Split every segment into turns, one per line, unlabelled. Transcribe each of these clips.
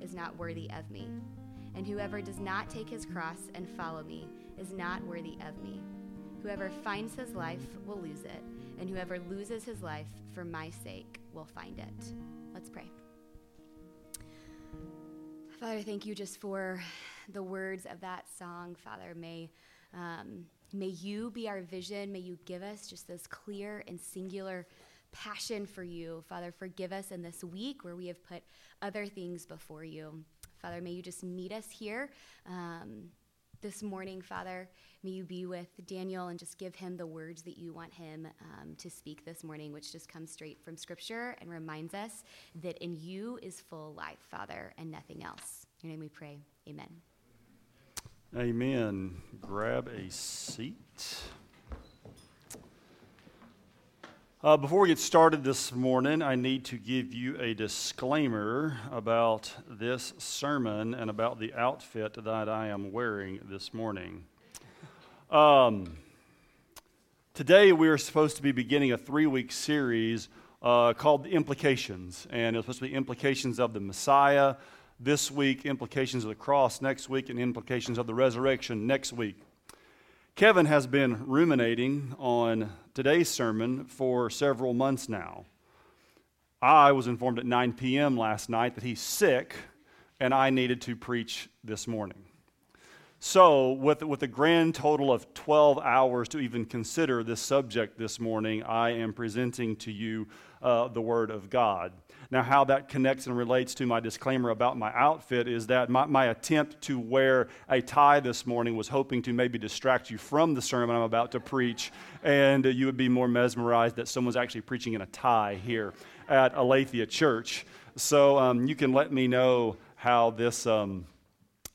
is not worthy of me. And whoever does not take his cross and follow me is not worthy of me. Whoever finds his life will lose it, and whoever loses his life for my sake will find it. Let's pray. Father, thank you just for the words of that song. Father, may, um, may you be our vision. May you give us just this clear and singular passion for you. Father, forgive us in this week where we have put other things before you. Father, may you just meet us here um, this morning, Father. May you be with Daniel and just give him the words that you want him um, to speak this morning, which just comes straight from Scripture and reminds us that in you is full life, Father, and nothing else. In your name we pray. Amen.
Amen. Grab a seat. Uh, before we get started this morning, I need to give you a disclaimer about this sermon and about the outfit that I am wearing this morning. Um, today, we are supposed to be beginning a three week series uh, called The Implications, and it's supposed to be implications of the Messiah this week, implications of the cross next week, and implications of the resurrection next week. Kevin has been ruminating on today's sermon for several months now. I was informed at 9 p.m. last night that he's sick and I needed to preach this morning. So, with, with a grand total of 12 hours to even consider this subject this morning, I am presenting to you uh, the Word of God. Now, how that connects and relates to my disclaimer about my outfit is that my, my attempt to wear a tie this morning was hoping to maybe distract you from the sermon I'm about to preach, and you would be more mesmerized that someone's actually preaching in a tie here at Aletheia Church. So um, you can let me know how this, um,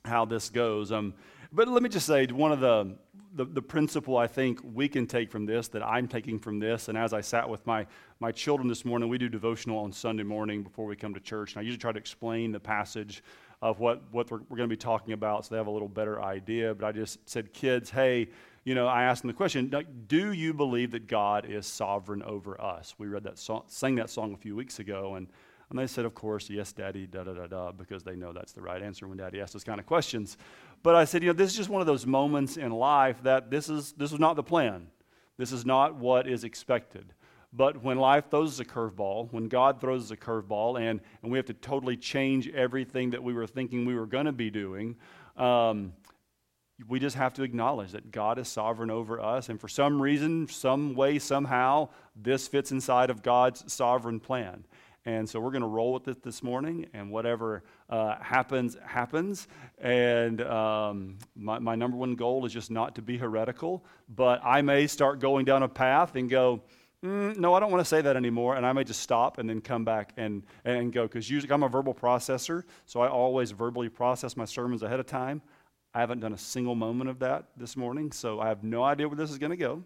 how this goes. Um, but let me just say, one of the the, the principle I think we can take from this, that I'm taking from this, and as I sat with my, my children this morning, we do devotional on Sunday morning before we come to church, and I usually try to explain the passage of what, what we're, we're going to be talking about so they have a little better idea. But I just said, kids, hey, you know, I asked them the question, do you believe that God is sovereign over us? We read that song, sang that song a few weeks ago, and and they said, Of course, yes, Daddy, da da da da, because they know that's the right answer when Daddy asks those kind of questions. But I said, You know, this is just one of those moments in life that this is, this is not the plan. This is not what is expected. But when life throws us a curveball, when God throws us a curveball, and, and we have to totally change everything that we were thinking we were going to be doing, um, we just have to acknowledge that God is sovereign over us. And for some reason, some way, somehow, this fits inside of God's sovereign plan. And so we're going to roll with it this morning, and whatever uh, happens, happens. And um, my, my number one goal is just not to be heretical, but I may start going down a path and go, mm, no, I don't want to say that anymore. And I may just stop and then come back and, and go, because usually I'm a verbal processor, so I always verbally process my sermons ahead of time. I haven't done a single moment of that this morning, so I have no idea where this is going to go.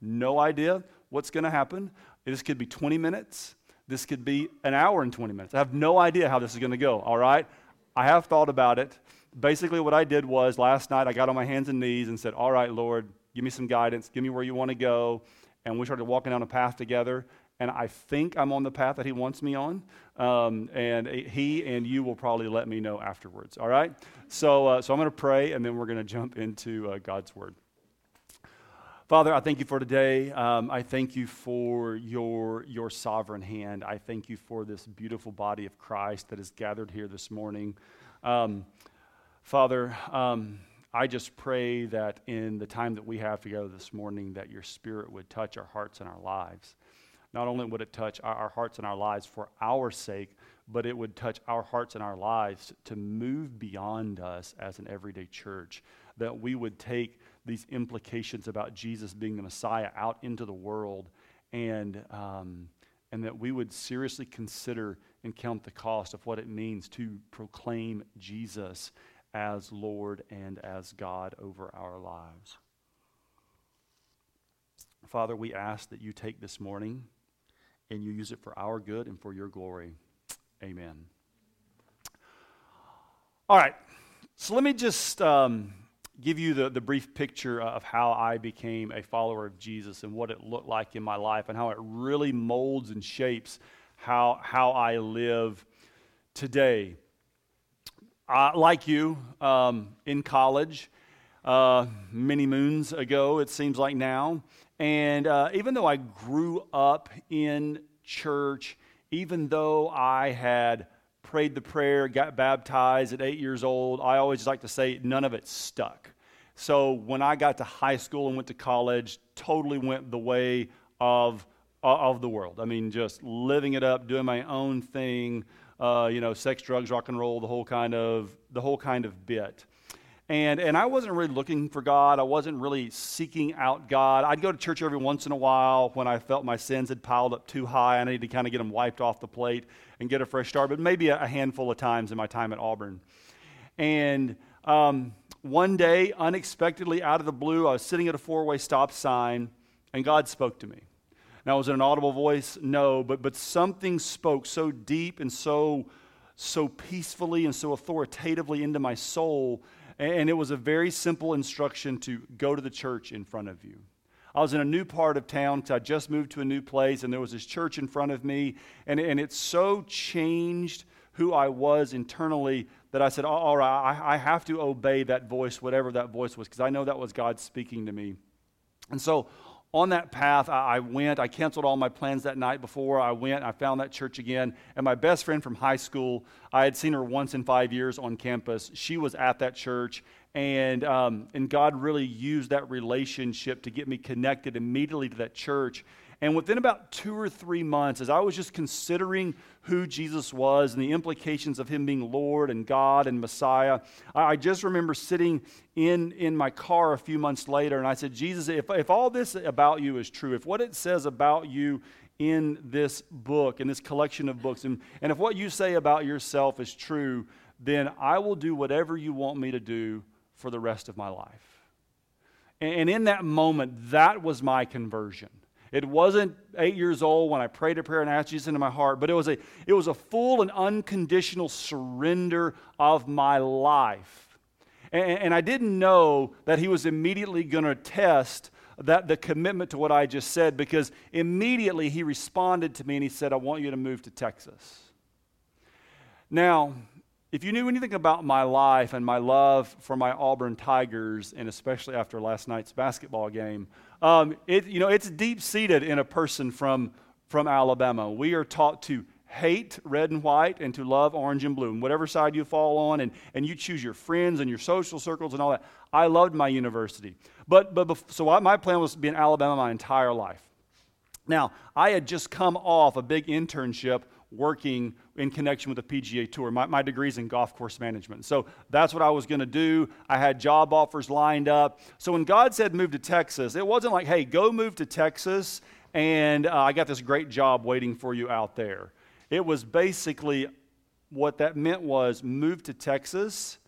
No idea what's going to happen. This could be 20 minutes. This could be an hour and 20 minutes. I have no idea how this is going to go, all right? I have thought about it. Basically, what I did was last night I got on my hands and knees and said, All right, Lord, give me some guidance, give me where you want to go. And we started walking down a path together. And I think I'm on the path that He wants me on. Um, and He and you will probably let me know afterwards, all right? So, uh, so I'm going to pray and then we're going to jump into uh, God's Word. Father, I thank you for today. Um, I thank you for your, your sovereign hand. I thank you for this beautiful body of Christ that is gathered here this morning. Um, Father, um, I just pray that in the time that we have together this morning, that your spirit would touch our hearts and our lives. Not only would it touch our, our hearts and our lives for our sake, but it would touch our hearts and our lives to move beyond us as an everyday church. That we would take these implications about Jesus being the Messiah out into the world and, um, and that we would seriously consider and count the cost of what it means to proclaim Jesus as Lord and as God over our lives. Father, we ask that you take this morning and you use it for our good and for your glory. Amen. All right, so let me just um, give you the, the brief picture of how I became a follower of Jesus and what it looked like in my life and how it really molds and shapes how, how I live today. Like you, um, in college, uh, many moons ago, it seems like now. And uh, even though I grew up in church, even though I had prayed the prayer, got baptized at eight years old, I always like to say none of it stuck. So when I got to high school and went to college, totally went the way of, uh, of the world. I mean, just living it up, doing my own thing, uh, you know, sex, drugs, rock and roll, the whole kind of, the whole kind of bit. And, and I wasn't really looking for God. I wasn't really seeking out God. I'd go to church every once in a while when I felt my sins had piled up too high. I needed to kind of get them wiped off the plate and get a fresh start, but maybe a, a handful of times in my time at Auburn. And um, one day, unexpectedly out of the blue, I was sitting at a four way stop sign, and God spoke to me. Now, was it an audible voice? No, but, but something spoke so deep and so, so peacefully and so authoritatively into my soul. And it was a very simple instruction to go to the church in front of you. I was in a new part of town because I just moved to a new place, and there was this church in front of me, and, and it so changed who I was internally that I said, All right, I, I have to obey that voice, whatever that voice was, because I know that was God speaking to me. And so on that path, I, I went. I canceled all my plans that night before I went. I found that church again. And my best friend from high school, I had seen her once in five years on campus. She was at that church. And, um, and God really used that relationship to get me connected immediately to that church. And within about two or three months, as I was just considering who Jesus was and the implications of him being Lord and God and Messiah, I just remember sitting in, in my car a few months later and I said, Jesus, if, if all this about you is true, if what it says about you in this book, in this collection of books, and, and if what you say about yourself is true, then I will do whatever you want me to do for the rest of my life. And, and in that moment, that was my conversion. It wasn't eight years old when I prayed a prayer and asked Jesus into my heart, but it was a, it was a full and unconditional surrender of my life. And, and I didn't know that he was immediately going to test that the commitment to what I just said because immediately he responded to me and he said, I want you to move to Texas. Now, if you knew anything about my life and my love for my Auburn Tigers, and especially after last night's basketball game, um, it, you know, it's deep seated in a person from, from Alabama. We are taught to hate red and white and to love orange and blue. And whatever side you fall on, and, and you choose your friends and your social circles and all that. I loved my university. But, but so I, my plan was to be in Alabama my entire life. Now, I had just come off a big internship working in connection with the PGA Tour. My, my degree's in golf course management. So that's what I was going to do. I had job offers lined up. So when God said move to Texas, it wasn't like, hey, go move to Texas and uh, I got this great job waiting for you out there. It was basically what that meant was move to Texas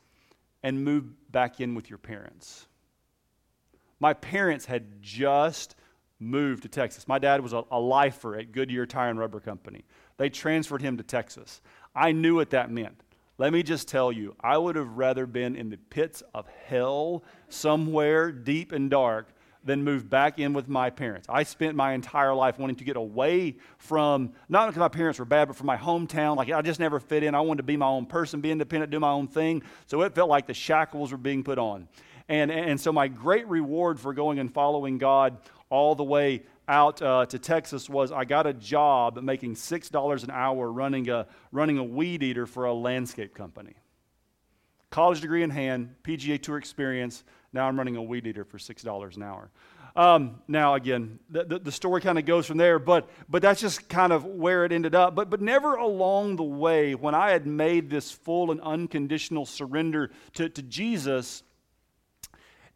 and move back in with your parents. My parents had just moved to Texas. My dad was a, a lifer at Goodyear Tire and Rubber Company. They transferred him to Texas. I knew what that meant. Let me just tell you, I would have rather been in the pits of hell somewhere deep and dark than move back in with my parents. I spent my entire life wanting to get away from, not because my parents were bad, but from my hometown. Like I just never fit in. I wanted to be my own person, be independent, do my own thing. So it felt like the shackles were being put on. And, and so my great reward for going and following God all the way out uh, to Texas was I got a job making $6 an hour running a, running a weed eater for a landscape company. College degree in hand, PGA Tour experience. Now I'm running a weed eater for $6 an hour. Um, now, again, the, the, the story kind of goes from there, but, but that's just kind of where it ended up. But, but never along the way, when I had made this full and unconditional surrender to, to Jesus,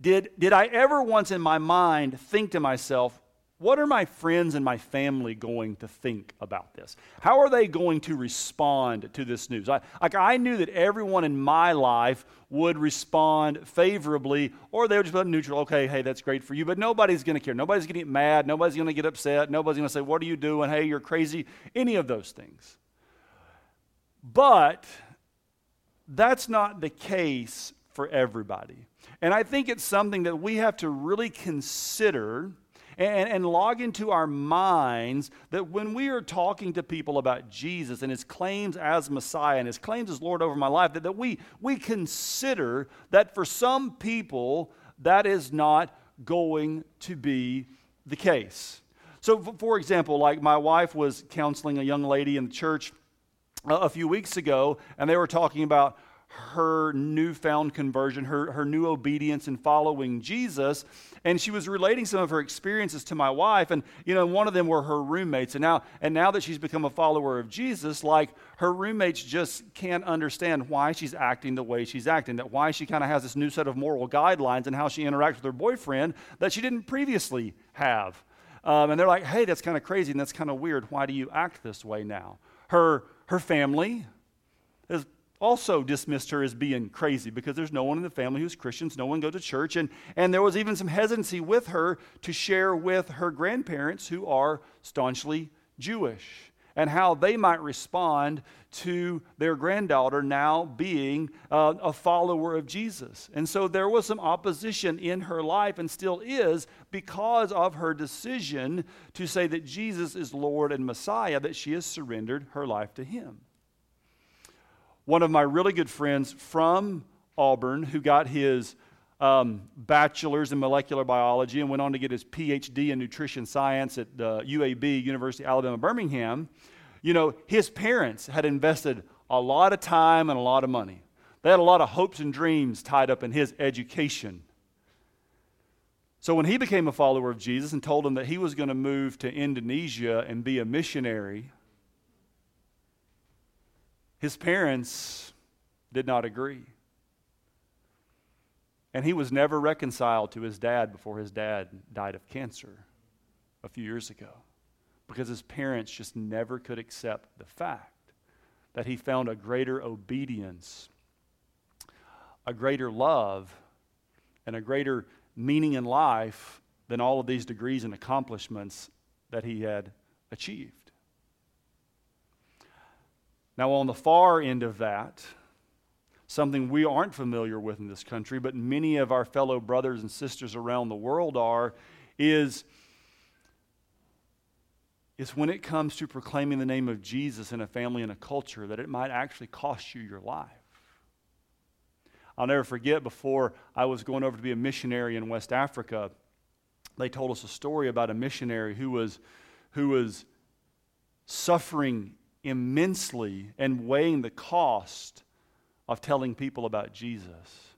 did, did I ever once in my mind think to myself, what are my friends and my family going to think about this? How are they going to respond to this news? I, like I knew that everyone in my life would respond favorably, or they would just be neutral. Okay, hey, that's great for you, but nobody's going to care. Nobody's going to get mad. Nobody's going to get upset. Nobody's going to say, "What are you doing? Hey, you're crazy." Any of those things. But that's not the case for everybody, and I think it's something that we have to really consider and, and log into our minds that when we are talking to people about Jesus and his claims as Messiah and his claims as Lord over my life, that, that we, we consider that for some people, that is not going to be the case. So, for example, like my wife was counseling a young lady in the church a few weeks ago, and they were talking about her newfound conversion, her, her new obedience in following Jesus. And she was relating some of her experiences to my wife. And, you know, one of them were her roommates. And now, and now that she's become a follower of Jesus, like her roommates just can't understand why she's acting the way she's acting, that why she kind of has this new set of moral guidelines and how she interacts with her boyfriend that she didn't previously have. Um, and they're like, hey, that's kind of crazy and that's kind of weird. Why do you act this way now? Her, her family is also dismissed her as being crazy because there's no one in the family who's Christians, no one goes to church, and, and there was even some hesitancy with her to share with her grandparents who are staunchly Jewish and how they might respond to their granddaughter now being uh, a follower of Jesus. And so there was some opposition in her life and still is because of her decision to say that Jesus is Lord and Messiah, that she has surrendered her life to Him one of my really good friends from Auburn who got his um, bachelor's in molecular biology and went on to get his PhD in nutrition science at UAB, University of Alabama, Birmingham. You know, his parents had invested a lot of time and a lot of money. They had a lot of hopes and dreams tied up in his education. So when he became a follower of Jesus and told him that he was going to move to Indonesia and be a missionary, his parents did not agree. And he was never reconciled to his dad before his dad died of cancer a few years ago because his parents just never could accept the fact that he found a greater obedience, a greater love, and a greater meaning in life than all of these degrees and accomplishments that he had achieved. Now, on the far end of that, something we aren't familiar with in this country, but many of our fellow brothers and sisters around the world are, is, is when it comes to proclaiming the name of Jesus in a family and a culture, that it might actually cost you your life. I'll never forget before I was going over to be a missionary in West Africa, they told us a story about a missionary who was, who was suffering immensely and weighing the cost of telling people about Jesus.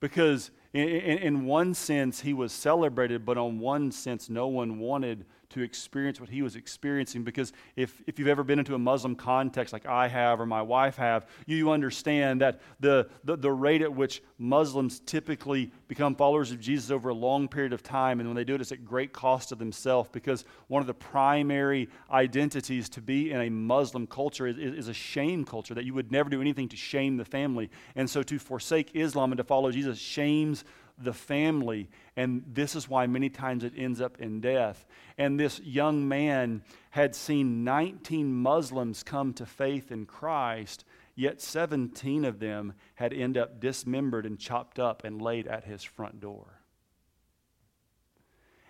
Because in, in, in, one sense, he was celebrated, but on one sense, no one wanted to experience what he was experiencing. Because if, if you've ever been into a Muslim context like I have or my wife have, you understand that the, the, the rate at which Muslims typically become followers of Jesus over a long period of time, and when they do it, it's at great cost to themselves. Because one of the primary identities to be in a Muslim culture is, is a shame culture, that you would never do anything to shame the family. And so to forsake Islam and to follow Jesus shames the family. And this is why many times it ends up in death. And this young man had seen 19 Muslims come to faith in Christ, yet 17 of them had ended up dismembered and chopped up and laid at his front door.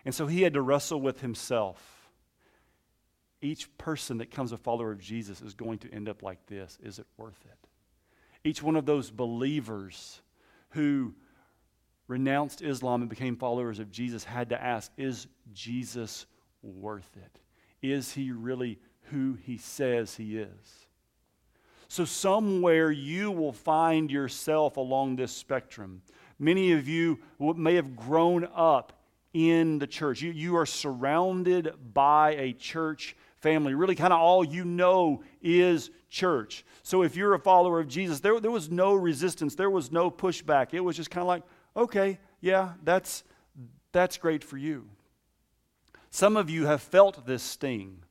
And so he had to wrestle with himself. Each person that comes a follower of Jesus is going to end up like this. Is it worth it? Each one of those believers who renounced Islam and became followers of Jesus had to ask Is Jesus worth it? Is he really who he says he is? So, somewhere you will find yourself along this spectrum. Many of you may have grown up in the church. You, you are surrounded by a church family. Really, kind of all you know is church. So, if you're a follower of Jesus, there, there was no resistance, there was no pushback. It was just kind of like, okay, yeah, that's, that's great for you. Some of you have felt this sting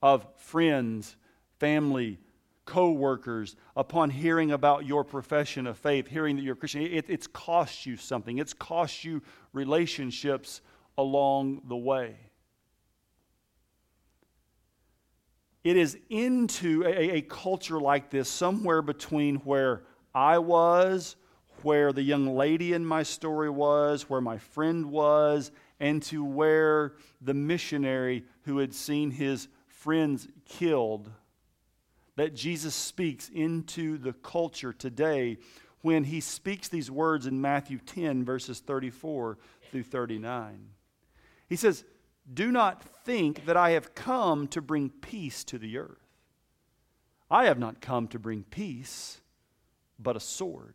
of friends, family, co workers upon hearing about your profession of faith, hearing that you're a Christian. It, it's cost you something, it's cost you relationships along the way. It is into a, a culture like this, somewhere between where I was, where the young lady in my story was, where my friend was, and to where the missionary who had seen his friends killed. That Jesus speaks into the culture today when he speaks these words in Matthew 10, verses 34 through 39. He says, Do not think that I have come to bring peace to the earth. I have not come to bring peace, but a sword.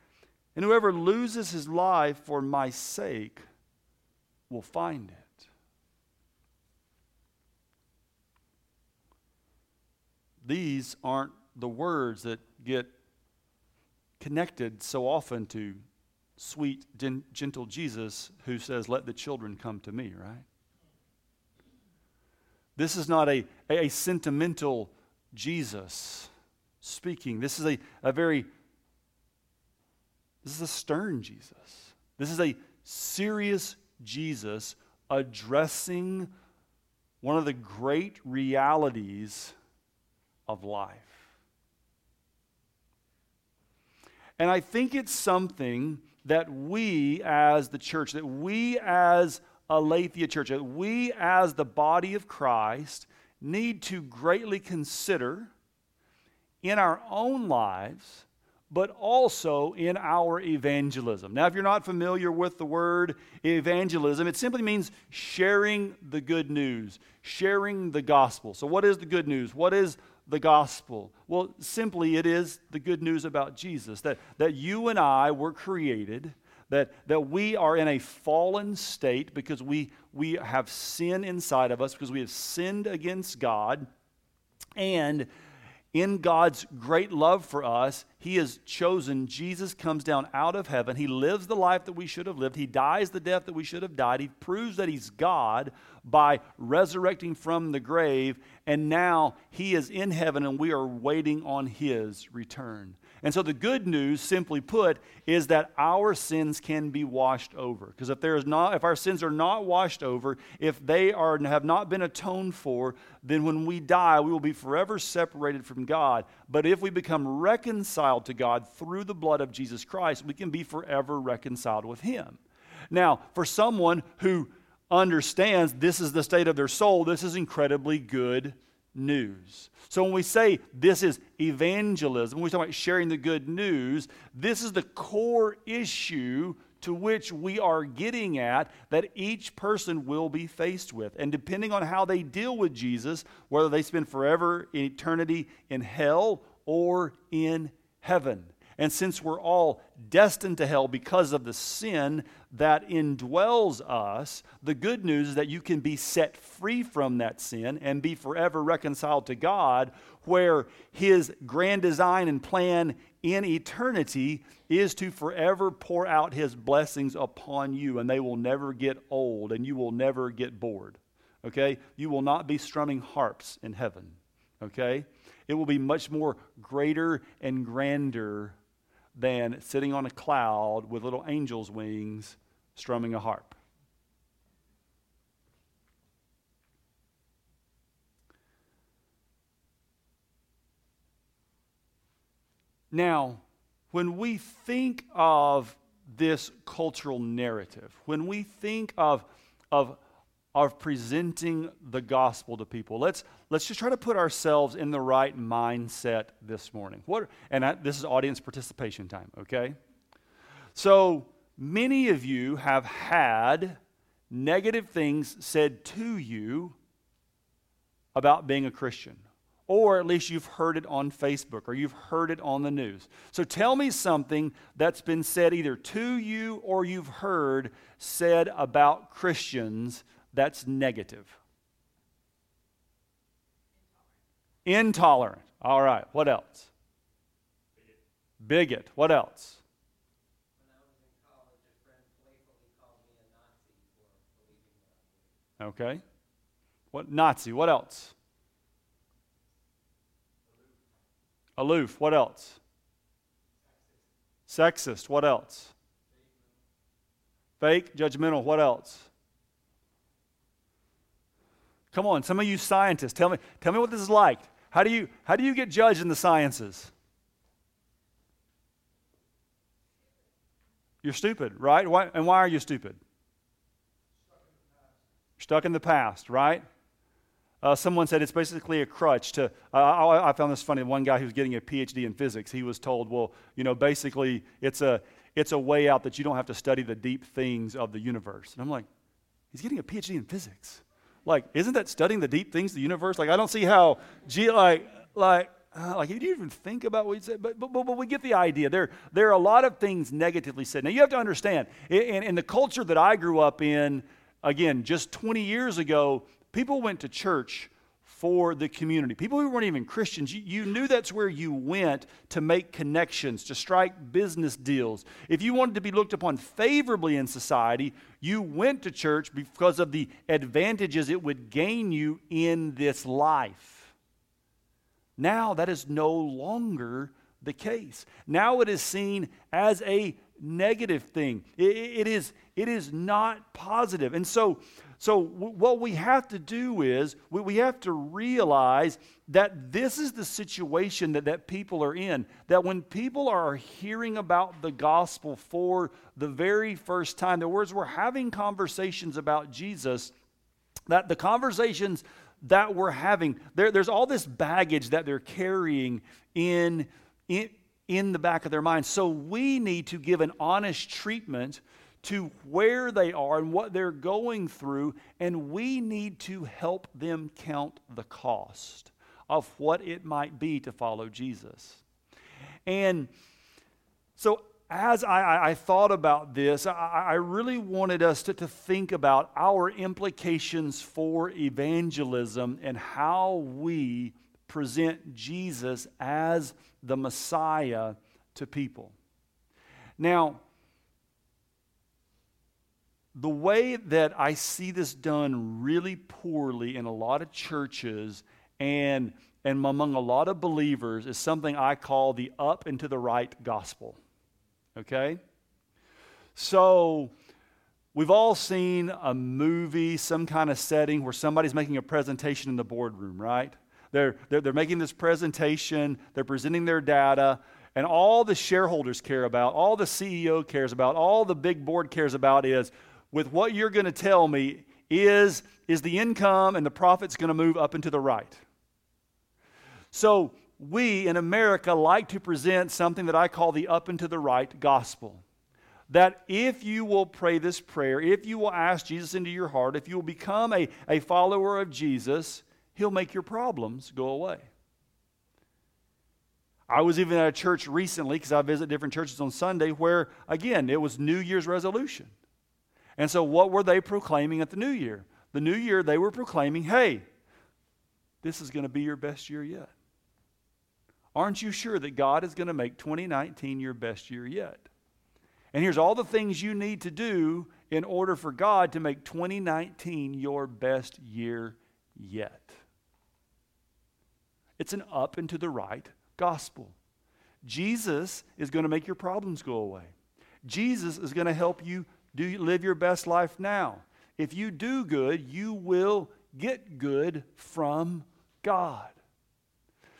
and whoever loses his life for my sake will find it. These aren't the words that get connected so often to sweet, gentle Jesus who says, Let the children come to me, right? This is not a, a, a sentimental Jesus speaking. This is a, a very, this is a stern Jesus. This is a serious Jesus addressing one of the great realities of life. And I think it's something that we as the church, that we as Aletheia Church, that we as the body of Christ need to greatly consider in our own lives but also in our evangelism. Now, if you're not familiar with the word evangelism, it simply means sharing the good news, sharing the gospel. So, what is the good news? What is the gospel? Well, simply, it is the good news about Jesus that, that you and I were created. That, that we are in a fallen state because we, we have sin inside of us, because we have sinned against God. And in God's great love for us, He has chosen Jesus comes down out of heaven. He lives the life that we should have lived. He dies the death that we should have died. He proves that He's God by resurrecting from the grave. And now He is in heaven and we are waiting on His return. And so the good news, simply put, is that our sins can be washed over. Because if there is not, if our sins are not washed over, if they are have not been atoned for, then when we die, we will be forever separated from God. But if we become reconciled to God through the blood of Jesus Christ, we can be forever reconciled with Him. Now, for someone who understands this is the state of their soul, this is incredibly good news. So when we say this is evangelism, when we talk about sharing the good news, this is the core issue to which we are getting at that each person will be faced with. And depending on how they deal with Jesus, whether they spend forever in eternity in hell or in heaven. And since we're all destined to hell because of the sin that indwells us, the good news is that you can be set free from that sin and be forever reconciled to God, where His grand design and plan in eternity is to forever pour out His blessings upon you, and they will never get old and you will never get bored. Okay? You will not be strumming harps in heaven. Okay? It will be much more greater and grander than sitting on a cloud with little angel's wings strumming a harp. Now, when we think of this cultural narrative, when we think of, of of presenting the gospel to people. Let's, let's just try to put ourselves in the right mindset this morning. What, and I, this is audience participation time, okay? So many of you have had negative things said to you about being a Christian. Or at least you've heard it on Facebook or you've heard it on the news. So tell me something that's been said either to you or you've heard said about Christians that's negative. Intolerant. All right. What else? Bigot. What else? Okay. What Nazi? What else? Aloof. What else? Sexist. What else? Fake, judgmental. What else? Come on, some of you scientists, tell me, tell me what this is like. How do you, how do you get judged in the sciences? You're stupid, right? Why, and why are you stupid? Stuck in the past, right? Uh, someone said it's basically a crutch to. Uh, I, I, found this funny. One guy who's getting a PhD in physics, he was told, well, you know, basically it's a, it's a way out that you don't have to study the deep things of the universe. And I'm like, he's getting a PhD in physics. Like, isn't that studying the deep things of the universe? Like, I don't see how, gee, like, like, uh, like, did you even think about what you said? But, but, but, but, we get the idea. There, there are a lot of things negatively said. Now, you have to understand, in, in the culture that I grew up in, again, just 20 years ago, people went to church for the community. People who weren't even Christians, you, you, knew that's where you went to make connections, to strike business deals. If you wanted to be looked upon favorably in society, you went to church because of the advantages it would gain you in this life. Now that is no longer the case. Now it is seen as a negative thing. it, it is, it is not positive. And so, so, what we have to do is we, we have to realize that this is the situation that, that people are in. That when people are hearing about the gospel for the very first time, the words we're having conversations about Jesus, that the conversations that we're having, there, there's all this baggage that they're carrying in, in, in the back of their minds. So we need to give an honest treatment to where they are and what they're going through, and we need to help them count the cost of what it might be to follow Jesus. And so, as I, I thought about this, I, I really wanted us to, to think about our implications for evangelism and how we present Jesus as the Messiah to people. Now, the way that I see this done really poorly in a lot of churches and, and among a lot of believers is something I call the up and to the right gospel. Okay? So, we've all seen a movie, some kind of setting where somebody's making a presentation in the boardroom, right? They're, they're, they're making this presentation, they're presenting their data, and all the shareholders care about, all the CEO cares about, all the big board cares about is with what you're going to tell me is, is the income and the profits going to move up and to the right? So, we in America like to present something that I call the up and to the right gospel. That if you will pray this prayer, if you will ask Jesus into your heart, if you will become a, a follower of Jesus, He'll make your problems go away. I was even at a church recently, because I visit different churches on Sunday, where, again, it was New Year's resolution. And so, what were they proclaiming at the new year? The new year, they were proclaiming, hey, this is going to be your best year yet. Aren't you sure that God is going to make 2019 your best year yet? And here's all the things you need to do in order for God to make 2019 your best year yet. It's an up and to the right gospel. Jesus is going to make your problems go away. Jesus is going to help you do live your best life now? If you do good, you will get good from God.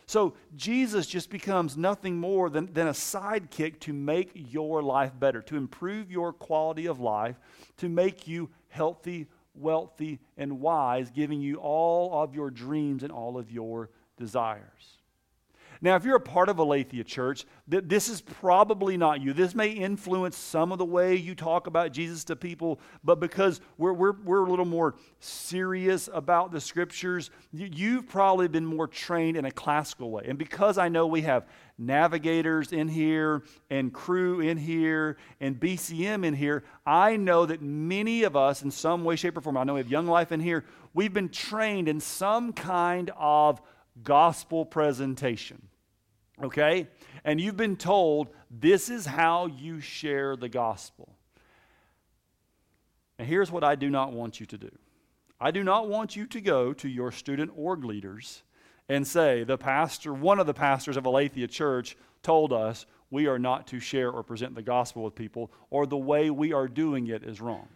So Jesus just becomes nothing more than, than a sidekick to make your life better, to improve your quality of life, to make you healthy, wealthy, and wise, giving you all of your dreams and all of your desires. Now, if you're a part of Aletheia Church, th- this is probably not you. This may influence some of the way you talk about Jesus to people, but because we're, we're, we're a little more serious about the scriptures, you've probably been more trained in a classical way. And because I know we have navigators in here and Cru in here and BCM in here, I know that many of us, in some way, shape, or form, I know we have Young Life in here, we've been trained in some kind of gospel presentation okay? And you've been told this is how you share the gospel. And here's what I do not want you to do I do not want you to go to your student org leaders and say, the pastor, one of the pastors of Aletheia Church told us we are not to share or present the gospel with people, or the way we are doing it is wrong.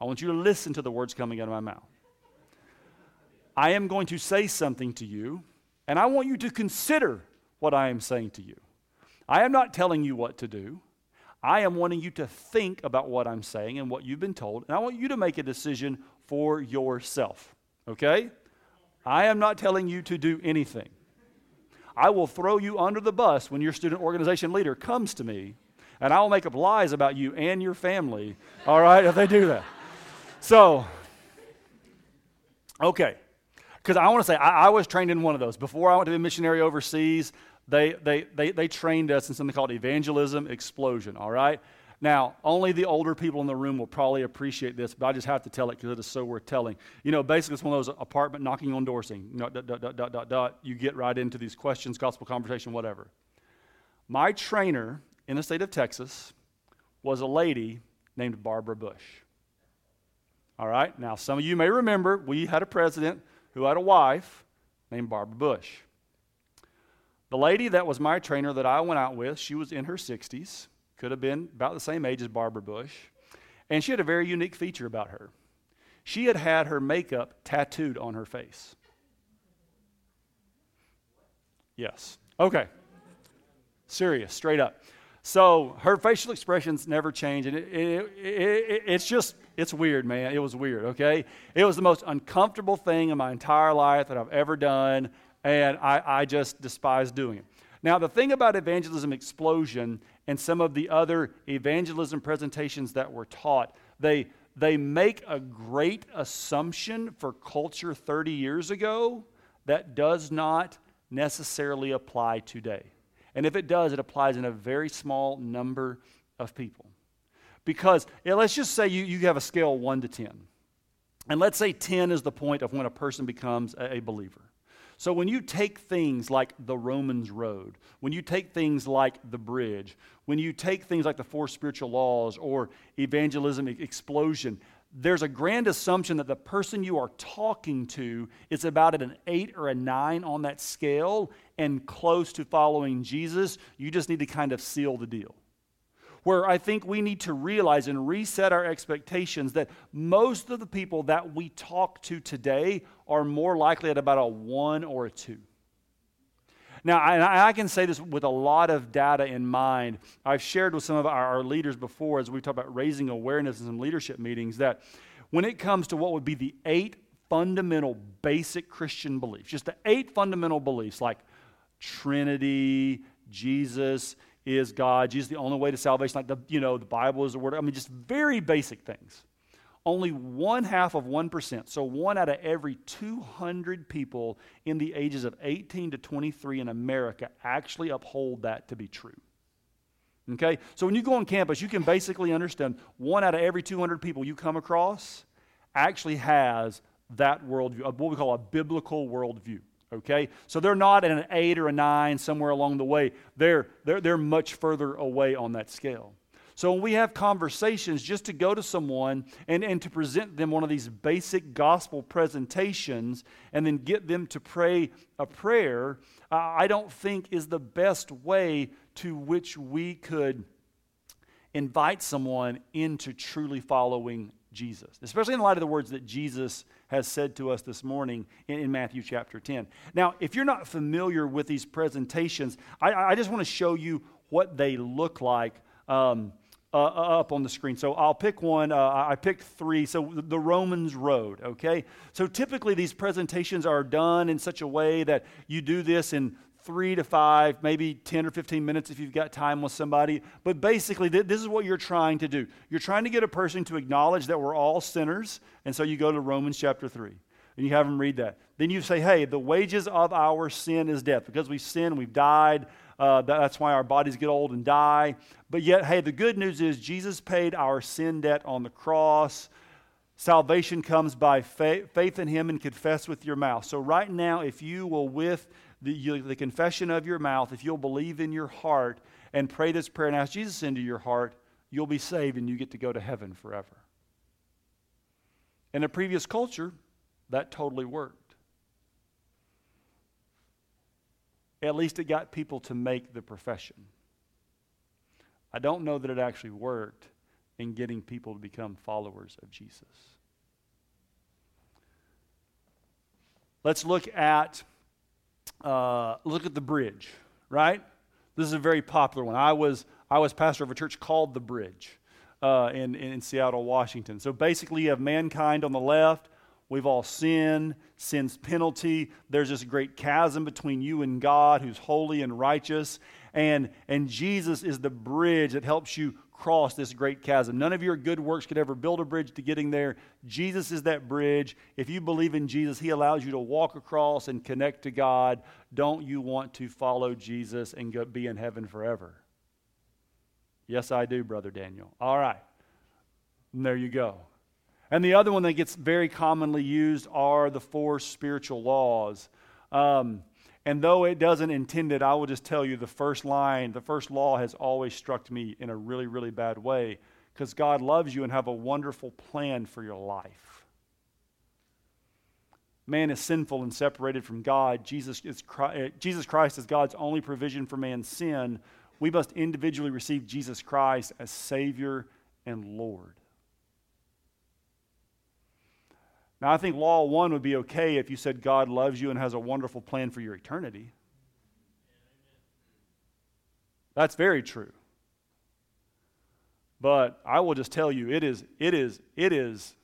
I want you to listen to the words coming out of my mouth. I am going to say something to you, and I want you to consider what I am saying to you. I am not telling you what to do. I am wanting you to think about what I'm saying and what you've been told, and I want you to make a decision for yourself. Okay? I am not telling you to do anything. I will throw you under the bus when your student organization leader comes to me, and I will make up lies about you and your family, all right, if they do that. So, okay. Because I want to say, I, I was trained in one of those. Before I went to be a missionary overseas, they, they, they, they trained us in something called evangelism explosion, all right? Now, only the older people in the room will probably appreciate this, but I just have to tell it because it is so worth telling. You know, basically, it's one of those apartment knocking on doors thing. dot, dot, dot, dot, dot, dot. You get right into these questions, gospel conversation, whatever. My trainer in the state of Texas was a lady named Barbara Bush. All right? Now, some of you may remember we had a president who had a wife named Barbara Bush. The lady that was my trainer that I went out with, she was in her 60s, could have been about the same age as Barbara Bush, and she had a very unique feature about her. She had had her makeup tattooed on her face. Yes. Okay. Serious, straight up. So her facial expressions never change, and it, it, it, it's just, it's weird, man. It was weird, okay? It was the most uncomfortable thing in my entire life that I've ever done and I, I just despise doing it. Now, the thing about Evangelism Explosion and some of the other evangelism presentations that were taught, they, they make a great assumption for culture 30 years ago that does not necessarily apply today. And if it does, it applies in a very small number of people. Because let's just say you, you have a scale 1 to 10. And let's say 10 is the point of when a person becomes a, a believer. So when you take things like the Romans Road, when you take things like the bridge, when you take things like the four spiritual laws or evangelism explosion, there's a grand assumption that the person you are talking to is about at an eight or a nine on that scale and close to following Jesus. You just need to kind of seal the deal where I think we need to realize and reset our expectations that most of the people that we talk to today are more likely at about a one or a two. Now, I, I, can say this with a lot of data in mind. I've shared with some of our, our leaders before as we talk about raising awareness in some leadership meetings that when it comes to what would be the eight fundamental basic Christian beliefs, just the eight fundamental beliefs like Trinity, Jesus, is God. Jesus is the only way to salvation. Like the, you know, the Bible is the word. I mean, just very basic things. Only one half of 1%, so one out of every 200 people in the ages of 18 to 23 in America actually uphold that to be true. Okay? So when you go on campus, you can basically understand one out of every 200 people you come across actually has that worldview, what we call a biblical worldview. Okay? So they're not at an eight or a nine somewhere along the way. They're, they're, they're much further away on that scale. So when we have conversations, just to go to someone and, and to present them one of these basic gospel presentations and then get them to pray a prayer, I don't think is the best way to which we could invite someone into truly following Jesus, especially in light of the words that Jesus has said to us this morning in, in Matthew chapter 10. Now, if you're not familiar with these presentations, I, I just want to show you what they look like. Um, uh, uh, up on the screen. So I'll pick one. Uh, I picked three. So the Romans Road, okay? So typically these presentations are done in such a way that you do this in three to five, maybe 10 or 15 minutes if you've got time with somebody. But basically, th- this is what you're trying to do. You're trying to get a person to acknowledge that we're all sinners. And so you go to Romans chapter 3 and you have them read that. Then you say, hey, the wages of our sin is death. Because we sin, we've died. Uh, that's why our bodies get old and die. But yet, hey, the good news is Jesus paid our sin debt on the cross. Salvation comes by faith, faith in Him and confess with your mouth. So, right now, if you will, with the, you, the confession of your mouth, if you'll believe in your heart and pray this prayer and ask Jesus into your heart, you'll be saved and you get to go to heaven forever. In a previous culture, that totally worked. At least it got people to make the profession. I don't know that it actually worked in getting people to become followers of Jesus. Let's look at uh, look at the bridge, right? This is a very popular one. I was I was pastor of a church called the Bridge uh, in, in Seattle, Washington. So basically, you have mankind on the left, We've all sinned, sin's penalty. There's this great chasm between you and God who's holy and righteous. And, and Jesus is the bridge that helps you cross this great chasm. None of your good works could ever build a bridge to getting there. Jesus is that bridge. If you believe in Jesus, He allows you to walk across and connect to God. Don't you want to follow Jesus and go, be in heaven forever? Yes, I do, Brother Daniel. All right. And there you go. And the other one that gets very commonly used are the four spiritual laws. Um, and though it doesn't intend it, I will just tell you the first line, the first law has always struck me in a really, really bad way because God loves you and have a wonderful plan for your life. Man is sinful and separated from God. Jesus, is, uh, Jesus Christ is God's only provision for man's sin. We must individually receive Jesus Christ as Savior and Lord. Now, I think law one would be okay if you said God loves you and has a wonderful plan for your eternity. That's very true. But I will just tell you, it is, it is, it is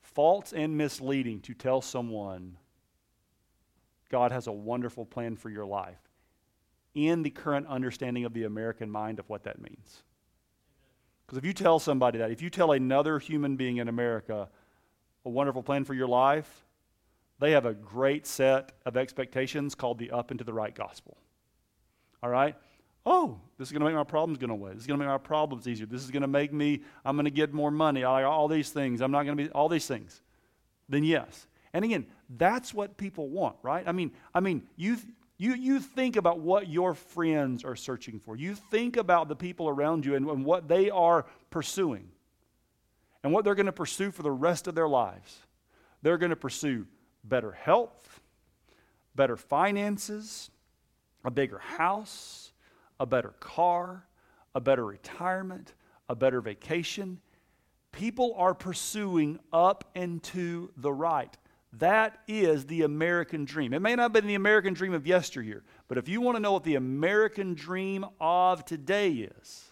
false and misleading to tell someone God has a wonderful plan for your life in the current understanding of the American mind of what that means. Because if you tell somebody that, if you tell another human being in America, a wonderful plan for your life, they have a great set of expectations called the up and to the right gospel. All right? Oh, this is going to make my problems go away. This is going to make my problems easier. This is going to make me, I'm going to get more money. All these things. I'm not going to be, all these things. Then yes. And again, that's what people want, right? I mean, I mean, you, you, you think about what your friends are searching for. You think about the people around you and, and what they are pursuing and what they're going to pursue for the rest of their lives. They're going to pursue better health, better finances, a bigger house, a better car, a better retirement, a better vacation. People are pursuing up and to the right. That is the American dream. It may not have been the American dream of yesteryear, but if you want to know what the American dream of today is,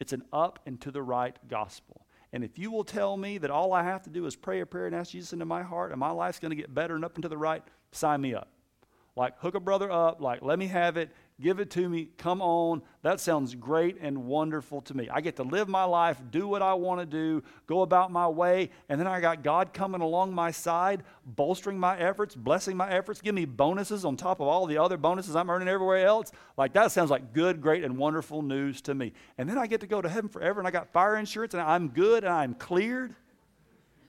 it's an up and to the right gospel. And if you will tell me that all I have to do is pray a prayer and ask Jesus into my heart and my life's going to get better and up and to the right, sign me up. Like, hook a brother up, like, let me have it, give it to me, come on. That sounds great and wonderful to me. I get to live my life, do what I want to do, go about my way, and then I got God coming along my side, bolstering my efforts, blessing my efforts, give me bonuses on top of all the other bonuses I'm earning everywhere else. Like, that sounds like good, great, and wonderful news to me. And then I get to go to heaven forever, and I got fire insurance, and I'm good, and I'm cleared.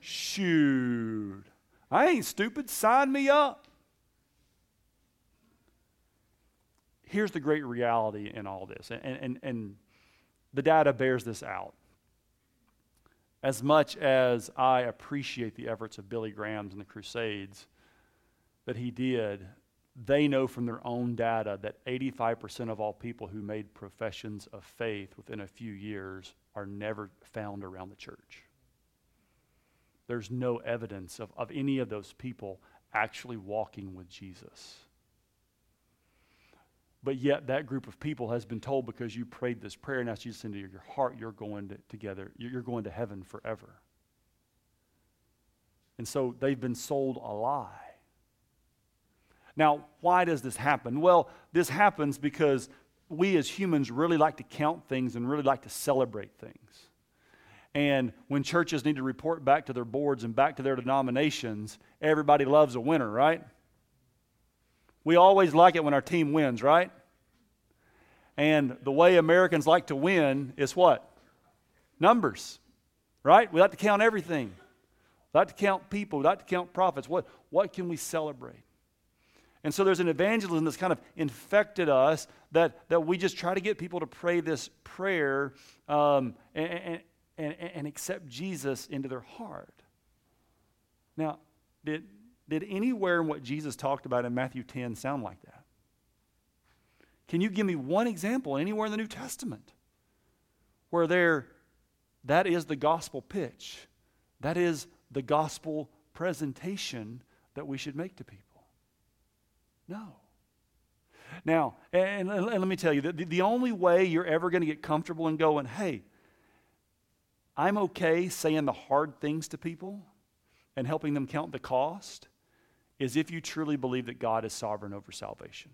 Shoot. I ain't stupid. Sign me up. Here's the great reality in all this, and, and, and the data bears this out. As much as I appreciate the efforts of Billy Graham's and the Crusades that he did, they know from their own data that 85% of all people who made professions of faith within a few years are never found around the church. There's no evidence of, of any of those people actually walking with Jesus. But yet, that group of people has been told because you prayed this prayer and asked Jesus into your heart, you're going to, together, you're going to heaven forever. And so they've been sold a lie. Now, why does this happen? Well, this happens because we as humans really like to count things and really like to celebrate things. And when churches need to report back to their boards and back to their denominations, everybody loves a winner, right? We always like it when our team wins, right? And the way Americans like to win is what? Numbers, right? We like to count everything. We like to count people. We like to count profits. What, what can we celebrate? And so there's an evangelism that's kind of infected us that, that we just try to get people to pray this prayer um, and, and, and accept Jesus into their heart. Now, did, did anywhere in what Jesus talked about in Matthew 10 sound like that? Can you give me one example anywhere in the New Testament where there that is the gospel pitch? That is the gospel presentation that we should make to people. No. Now, and, and, let me tell you, the, the only way you're ever going to get comfortable and going, hey, I'm okay saying the hard things to people and helping them count the cost is if you truly believe that God is sovereign over salvation.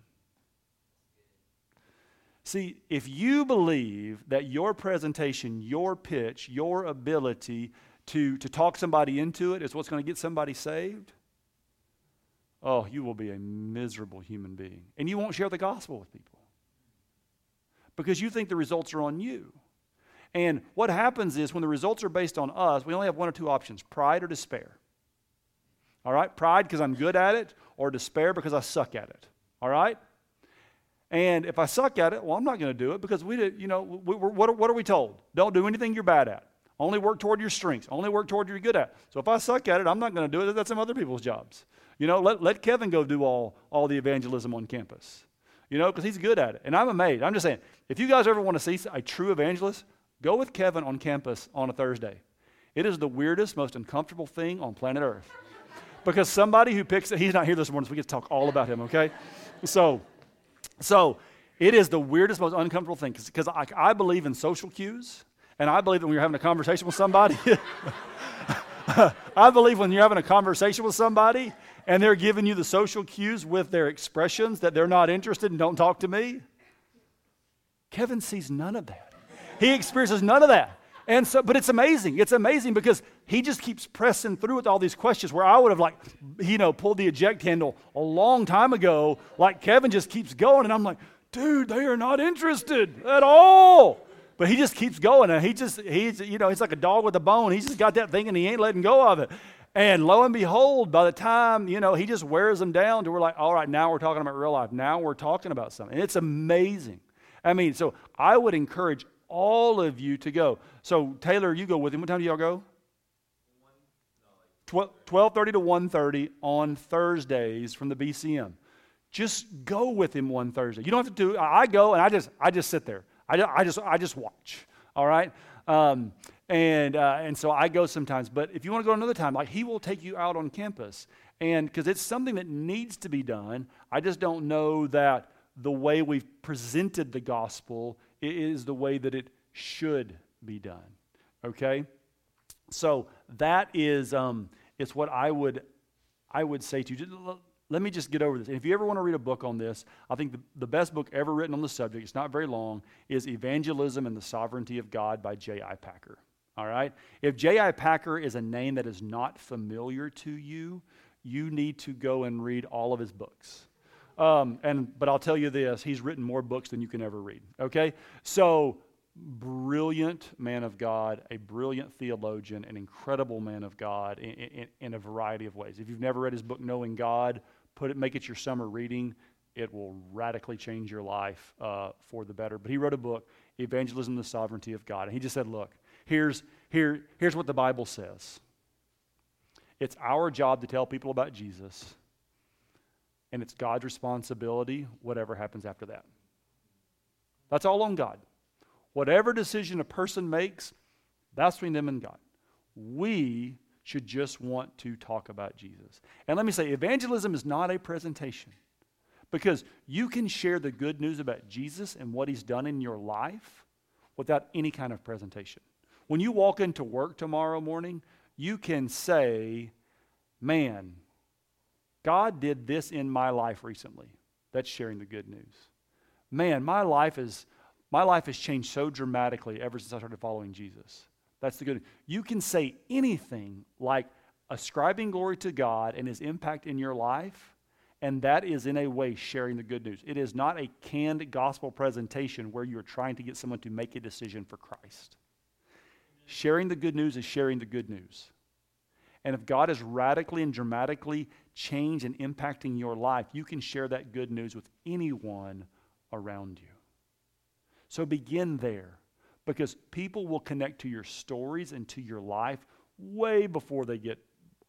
See, if you believe that your presentation, your pitch, your ability to, to talk somebody into it is what's going to get somebody saved, oh, you will be a miserable human being. And you won't share the gospel with people because you think the results are on you. And what happens is when the results are based on us, we only have one or two options pride or despair. All right? Pride because I'm good at it, or despair because I suck at it. All right? And if I suck at it, well, I'm not going to do it because we did, you know, we, what, what are we told? Don't do anything you're bad at. Only work toward your strengths. Only work toward you're good at. So if I suck at it, I'm not going to do it. That's some other people's jobs. You know, let, let Kevin go do all, all the evangelism on campus. You know, because he's good at it. And I'm amazed. I'm just saying, if you guys ever want to see a true evangelist, Go with Kevin on campus on a Thursday. It is the weirdest, most uncomfortable thing on planet Earth. Because somebody who picks it, he's not here this morning, so we get to talk all about him, okay? So, so it is the weirdest, most uncomfortable thing because I, I believe in social cues, and I believe that when you're having a conversation with somebody, I believe when you're having a conversation with somebody and they're giving you the social cues with their expressions that they're not interested and don't talk to me, Kevin sees none of that. He experiences none of that. And so, but it's amazing. It's amazing because he just keeps pressing through with all these questions where I would have like, you know, pulled the eject handle a long time ago. Like Kevin just keeps going, and I'm like, dude, they are not interested at all. But he just keeps going, and he just, he's, you know, he's like a dog with a bone. He's just got that thing, and he ain't letting go of it. And lo and behold, by the time, you know, he just wears them down to we're like, all right, now we're talking about real life. Now we're talking about something. And it's amazing. I mean, so I would encourage all of you to go. So Taylor, you go with him. What time do y'all go? 12:30 to 1:30 on Thursdays from the BCM. Just go with him one Thursday. You don't have to do. I go and I just I just sit there. I, I just I just watch. All right. Um, and uh, and so I go sometimes. But if you want to go another time, like he will take you out on campus, and because it's something that needs to be done. I just don't know that the way we've presented the gospel is the way that it should be done. Okay? So that is um, it's what I would I would say to you. Let me just get over this. if you ever want to read a book on this, I think the, the best book ever written on the subject, it's not very long, is Evangelism and the Sovereignty of God by J.I. Packer. All right? If J.I. Packer is a name that is not familiar to you, you need to go and read all of his books. Um, and, but I'll tell you this he's written more books than you can ever read. Okay? So, brilliant man of God, a brilliant theologian, an incredible man of God in, in, in, a variety of ways. If you've never read his book, Knowing God, put it, make it your summer reading. It will radically change your life uh, for the better. But he wrote a book, Evangelism the Sovereignty of God. And he just said, look, here's, here, here's what the Bible says. It's our job to tell people about Jesus and it's God's responsibility, whatever happens after that. That's all on God. Whatever decision a person makes, that's between them and God. We should just want to talk about Jesus. And let me say, evangelism is not a presentation because you can share the good news about Jesus and what he's done in your life without any kind of presentation. When you walk into work tomorrow morning, you can say, Man, God did this in my life recently. That's sharing the good news. Man, my life is my life has changed so dramatically ever since I started following Jesus. That's the good. You can say anything like ascribing glory to God and his impact in your life, and that is in a way sharing the good news. It is not a canned gospel presentation where you're trying to get someone to make a decision for Christ. Sharing the good news is sharing the good news. And if God is radically and dramatically changed and impacting your life, you can share that good news with anyone around you. So begin there because people will connect to your stories and to your life way before they get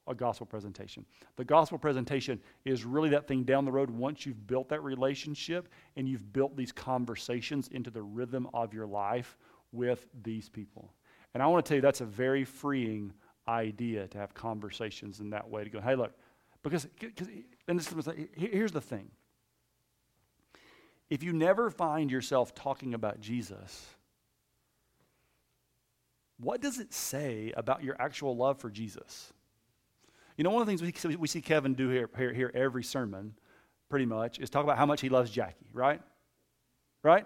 a gospel presentation. The gospel presentation is really that thing down the road once you've built that relationship and you've built these conversations into the rhythm of your life with these people. And I want to tell you that's a very freeing idea to have conversations in that way to go, hey, look, because, and this is, here's the thing. If you never find yourself talking about Jesus, what does it say about your actual love for Jesus? You know, one of the things we, we see Kevin do here, here, here every sermon, pretty much, is talk about how much he loves Jackie, right? Right?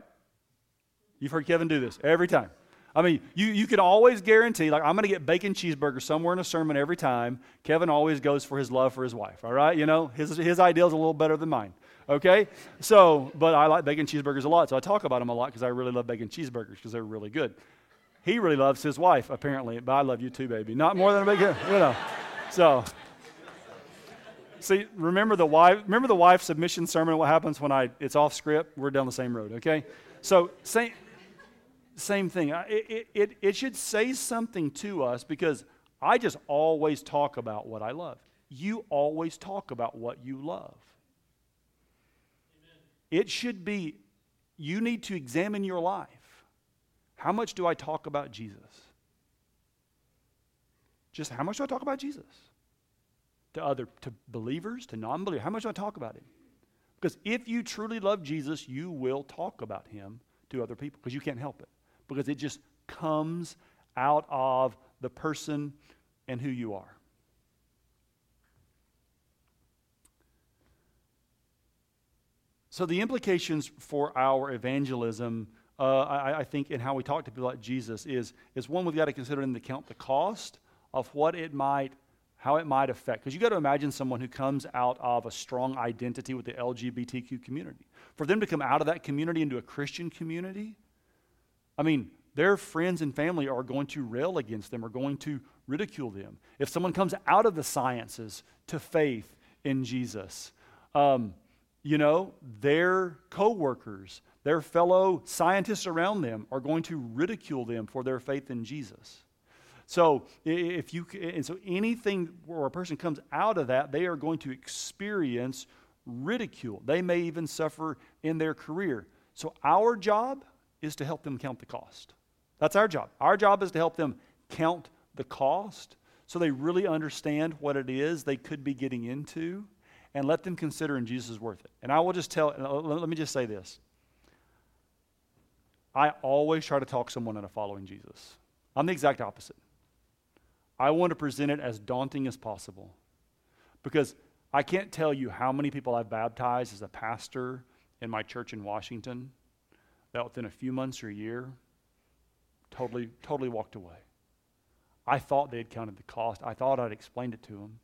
You've heard Kevin do this every time. I mean, you, you can always guarantee, like, I'm going to get bacon cheeseburger somewhere in a sermon every time. Kevin always goes for his love for his wife, all right? You know, his, his ideal is a little better than mine, okay? So, but I like bacon cheeseburgers a lot, so I talk about them a lot because I really love bacon cheeseburgers because they're really good. He really loves his wife, apparently, but I love you too, baby. Not more than a bacon, you know. So, see, remember the wife, remember the wife submission sermon, what happens when I, it's off script? We're down the same road, okay? So, same, same thing. It, it, it should say something to us because I just always talk about what I love. You always talk about what you love. Amen. It should be, you need to examine your life. How much do I talk about Jesus? Just how much do I talk about Jesus? To other to believers, to non-believers, how much do I talk about him? Because if you truly love Jesus, you will talk about him to other people because you can't help it because it just comes out of the person and who you are. So, the implications for our evangelism, uh, I, I, think, in how we talk to people like Jesus is, is one we've got to consider in the count the cost of what it might, how it might affect. Because you've got to imagine someone who comes out of a strong identity with the LGBTQ community. For them to come out of that community into a Christian community, I mean, their friends and family are going to rail against them, are going to ridicule them. If someone comes out of the sciences to faith in Jesus, um, you know, their coworkers, their fellow scientists around them are going to ridicule them for their faith in Jesus. So if you and so anything where a person comes out of that, they are going to experience ridicule. They may even suffer in their career. So our job is to help them count the cost. That's our job. Our job is to help them count the cost so they really understand what it is they could be getting into and let them consider and Jesus is worth it. And I will just tell, uh, let me just say this. I always try to talk someone into following Jesus. I'm the exact opposite. I want to present it as daunting as possible because I can't tell you how many people I've baptized as a pastor in my church in Washington that within a few months or a year, totally, totally walked away. I thought they had counted the cost. I thought I'd explained it to them.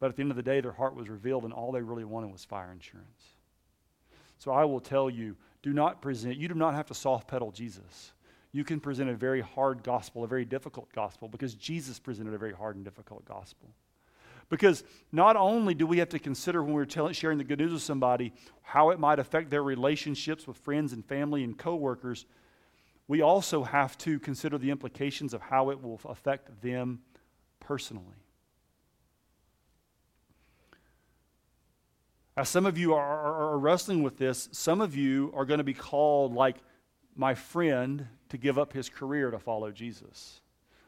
But at the end of the day, their heart was revealed, and all they really wanted was fire insurance. So I will tell you do not present, you do not have to soft pedal Jesus. You can present a very hard gospel, a very difficult gospel, because Jesus presented a very hard and difficult gospel. Because not only do we have to consider when we're telling, sharing the good news with somebody how it might affect their relationships with friends and family and coworkers, we also have to consider the implications of how it will affect them personally. As some of you are, are, are wrestling with this, some of you are going to be called, like my friend, to give up his career to follow Jesus.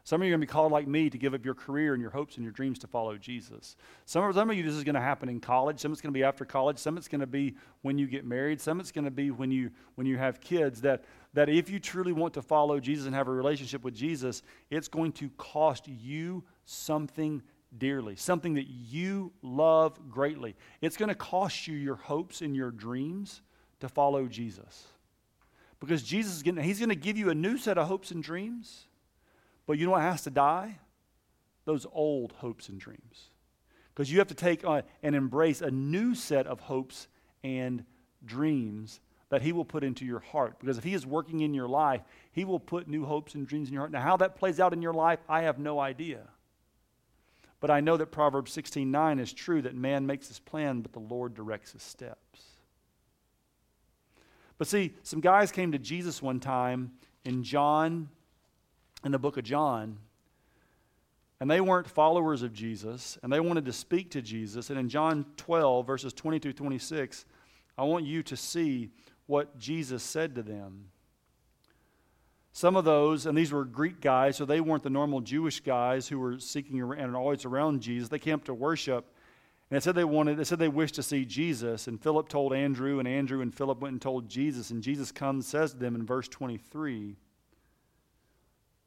Some of you are going to be called like me to give up your career and your hopes and your dreams to follow Jesus. Some of, some of you, this is going to happen in college. Some it's going to be after college. Some it's going to be when you get married. Some it's going to be when you, when you have kids. That, that if you truly want to follow Jesus and have a relationship with Jesus, it's going to cost you something dearly, something that you love greatly. It's going to cost you your hopes and your dreams to follow Jesus. Because Jesus is getting, he's going to give you a new set of hopes and dreams. But you know what has to die? Those old hopes and dreams. Because you have to take on and embrace a new set of hopes and dreams that he will put into your heart. Because if he is working in your life, he will put new hopes and dreams in your heart. Now, how that plays out in your life, I have no idea. But I know that Proverbs 16:9 is true that man makes his plan, but the Lord directs his steps. But see, some guys came to Jesus one time in John, in the book of John, and they weren't followers of Jesus, and they wanted to speak to Jesus. And in John 12, verses 22 26, I want you to see what Jesus said to them. Some of those, and these were Greek guys, so they weren't the normal Jewish guys who were seeking and always around Jesus. They came up to worship. And it said they wanted, it said they wished to see Jesus. And Philip told Andrew, and Andrew and Philip went and told Jesus. And Jesus comes, says to them in verse 23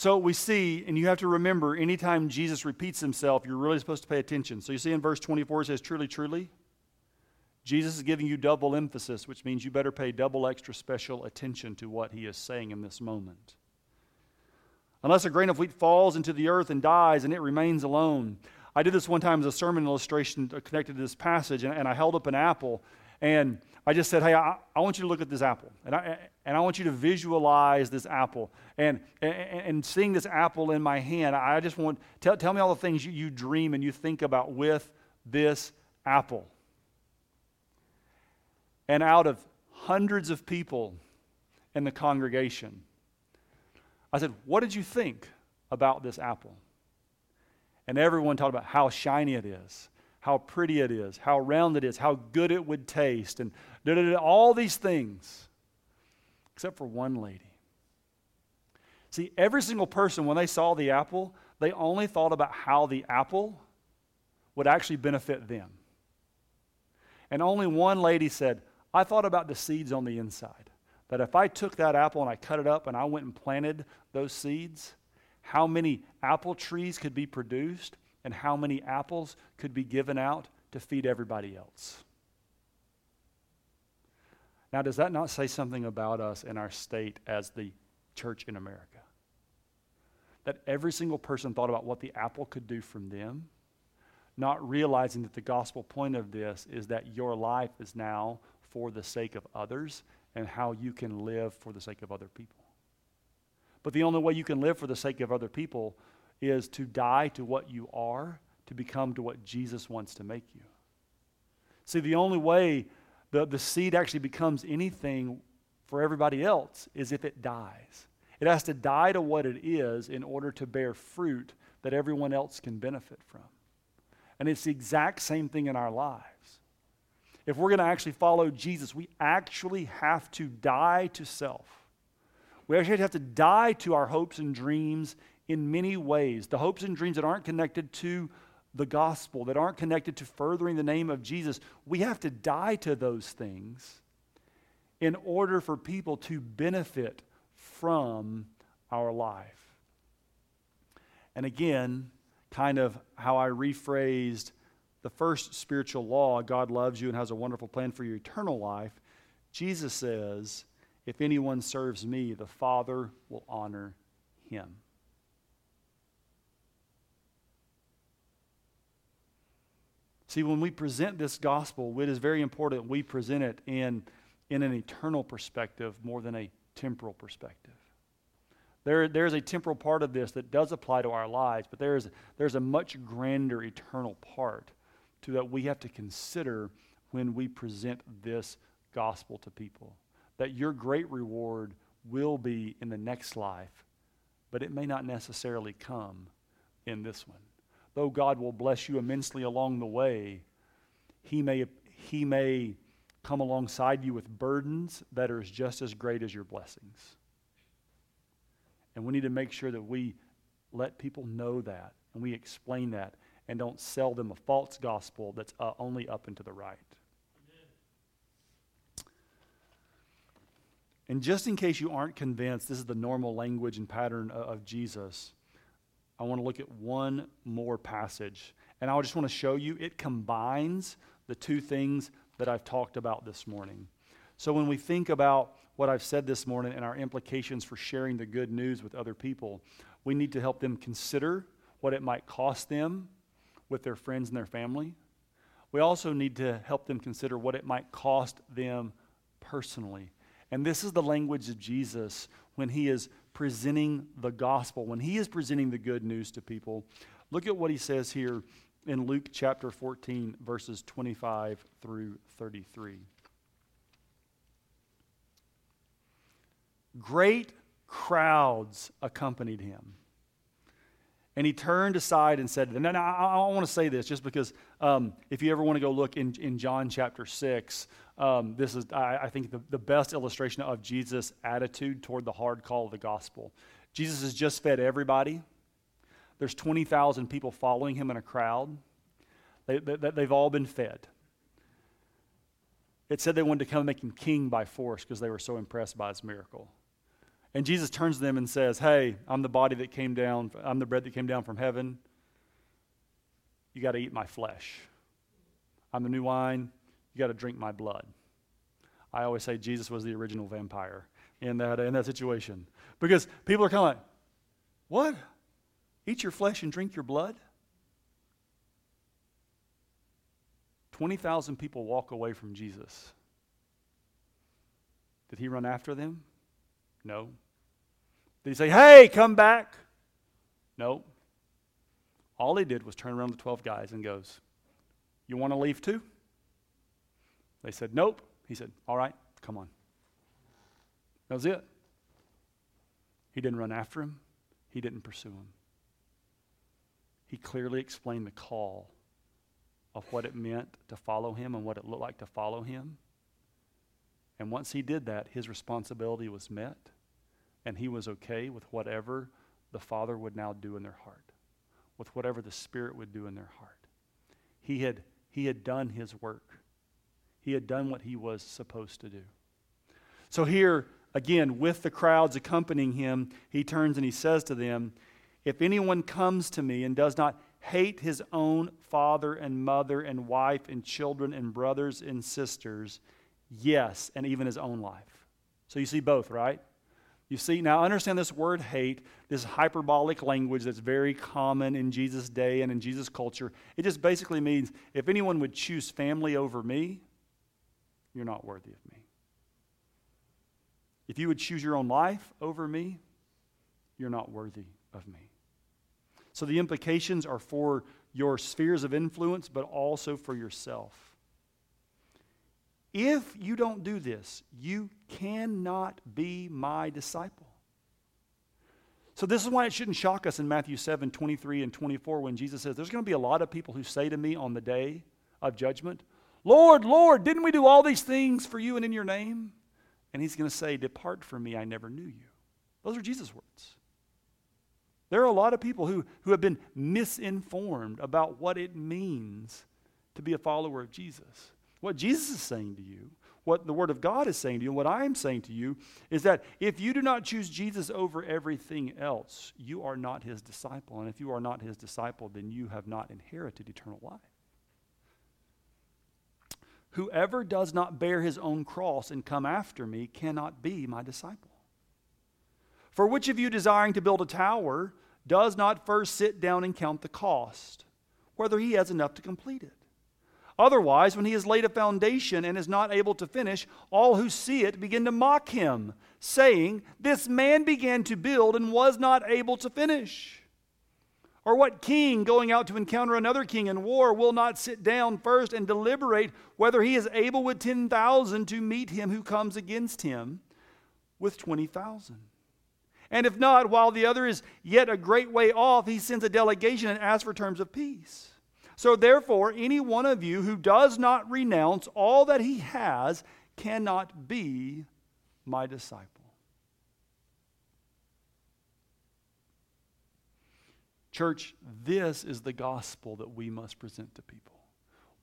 So we see, and you have to remember, anytime Jesus repeats himself, you're really supposed to pay attention. So you see in verse 24, it says, Truly, truly. Jesus is giving you double emphasis, which means you better pay double extra special attention to what he is saying in this moment. Unless a grain of wheat falls into the earth and dies and it remains alone. I did this one time as a sermon illustration connected to this passage, and, and I held up an apple, and I just said, Hey, I, I, want you to look at this apple, and I, and I want you to visualize this apple. And, and, and seeing this apple in my hand, I just want, tell, tell me all the things you, you dream and you think about with this apple. And out of hundreds of people in the congregation, I said, What did you think about this apple? And everyone talked about how shiny it is, how pretty it is, how round it is, how good it would taste, and all these things, except for one lady. See, every single person, when they saw the apple, they only thought about how the apple would actually benefit them. And only one lady said, I thought about the seeds on the inside that if I took that apple and I cut it up and I went and planted those seeds, how many apple trees could be produced and how many apples could be given out to feed everybody else. Now, does that not say something about us and our state as the church in America? That every single person thought about what the apple could do from them, not realizing that the gospel point of this is that your life is now for the sake of others and how you can live for the sake of other people. But the only way you can live for the sake of other people is to die to what you are, to become to what Jesus wants to make you. See, the only way the, the seed actually becomes anything for everybody else is if it dies. It has to die to what it is in order to bear fruit that everyone else can benefit from. And it's the exact same thing in our lives if we're going to actually follow Jesus, we actually have to die to self. We actually have to die to our hopes and dreams in many ways. The hopes and dreams that aren't connected to the gospel, that aren't connected to furthering the name of Jesus, we have to die to those things in order for people to benefit from our life. And again, kind of how I rephrased the first spiritual law, God loves you and has a wonderful plan for your eternal life, Jesus says, If anyone serves me, the Father will honor him. See, when we present this gospel, it is very important we present it in, in an eternal perspective more than a temporal perspective. There, there's a temporal part of this that does apply to our lives, but there is, there's a much grander eternal part to that we have to consider when we present this gospel to people. That your great reward will be in the next life, but it may not necessarily come in this one. Though God will bless you immensely along the way, He may, he may come alongside you with burdens that are just as great as your blessings. And we need to make sure that we let people know that and we explain that and don't sell them a false gospel that's uh, only up and to the right. And just in case you aren't convinced this is the normal language and pattern of, of Jesus, I want to look at one more passage. And I just want to show you it combines the two things that I've talked about this morning. So when we think about what I've said this morning and our implications for sharing the good news with other people, we need to help them consider what it might cost them with their friends and their family. We also need to help them consider what it might cost them personally. And this is the language of Jesus when he is presenting the gospel, when he is presenting the good news to people. Look at what he says here in Luke chapter 14, verses 25 through 33. Great crowds accompanied him. And he turned aside and said, Now, I, I want to say this just because um, if you ever want to go look in, in John chapter 6, um, this is, I, I think, the, the best illustration of Jesus' attitude toward the hard call of the gospel. Jesus has just fed everybody. There's 20,000 people following him in a crowd. They, they, they've all been fed. It said they wanted to come and make him king by force because they were so impressed by his miracle. And Jesus turns to them and says, Hey, I'm the body that came down, I'm the bread that came down from heaven. You got to eat my flesh. I'm the new wine. Got to drink my blood. I always say Jesus was the original vampire in that, in that situation. Because people are kind of like, What? Eat your flesh and drink your blood? 20,000 people walk away from Jesus. Did he run after them? No. Did he say, hey, come back? No. All he did was turn around the 12 guys and goes, You want to leave too? They said, Nope. He said, All right, come on. That was it. He didn't run after him, he didn't pursue him. He clearly explained the call of what it meant to follow him and what it looked like to follow him. And once he did that, his responsibility was met, and he was okay with whatever the Father would now do in their heart, with whatever the Spirit would do in their heart. He had, he had done his work, he had done what he was supposed to do. So, here, again, with the crowds accompanying him, he turns and he says to them, If anyone comes to me and does not hate his own father and mother and wife and children and brothers and sisters, Yes, and even his own life. So you see both, right? You see, now understand this word hate, this hyperbolic language that's very common in Jesus' day and in Jesus' culture. It just basically means if anyone would choose family over me, you're not worthy of me. If you would choose your own life over me, you're not worthy of me. So the implications are for your spheres of influence, but also for yourself. If you don't do this, you cannot be my disciple. So, this is why it shouldn't shock us in Matthew 7 23 and 24 when Jesus says, There's going to be a lot of people who say to me on the day of judgment, Lord, Lord, didn't we do all these things for you and in your name? And he's going to say, Depart from me, I never knew you. Those are Jesus' words. There are a lot of people who, who have been misinformed about what it means to be a follower of Jesus. What Jesus is saying to you, what the Word of God is saying to you, and what I am saying to you is that if you do not choose Jesus over everything else, you are not his disciple. And if you are not his disciple, then you have not inherited eternal life. Whoever does not bear his own cross and come after me cannot be my disciple. For which of you desiring to build a tower does not first sit down and count the cost, whether he has enough to complete it? Otherwise, when he has laid a foundation and is not able to finish, all who see it begin to mock him, saying, This man began to build and was not able to finish. Or what king going out to encounter another king in war will not sit down first and deliberate whether he is able with 10,000 to meet him who comes against him with 20,000? And if not, while the other is yet a great way off, he sends a delegation and asks for terms of peace. So, therefore, any one of you who does not renounce all that he has cannot be my disciple. Church, this is the gospel that we must present to people.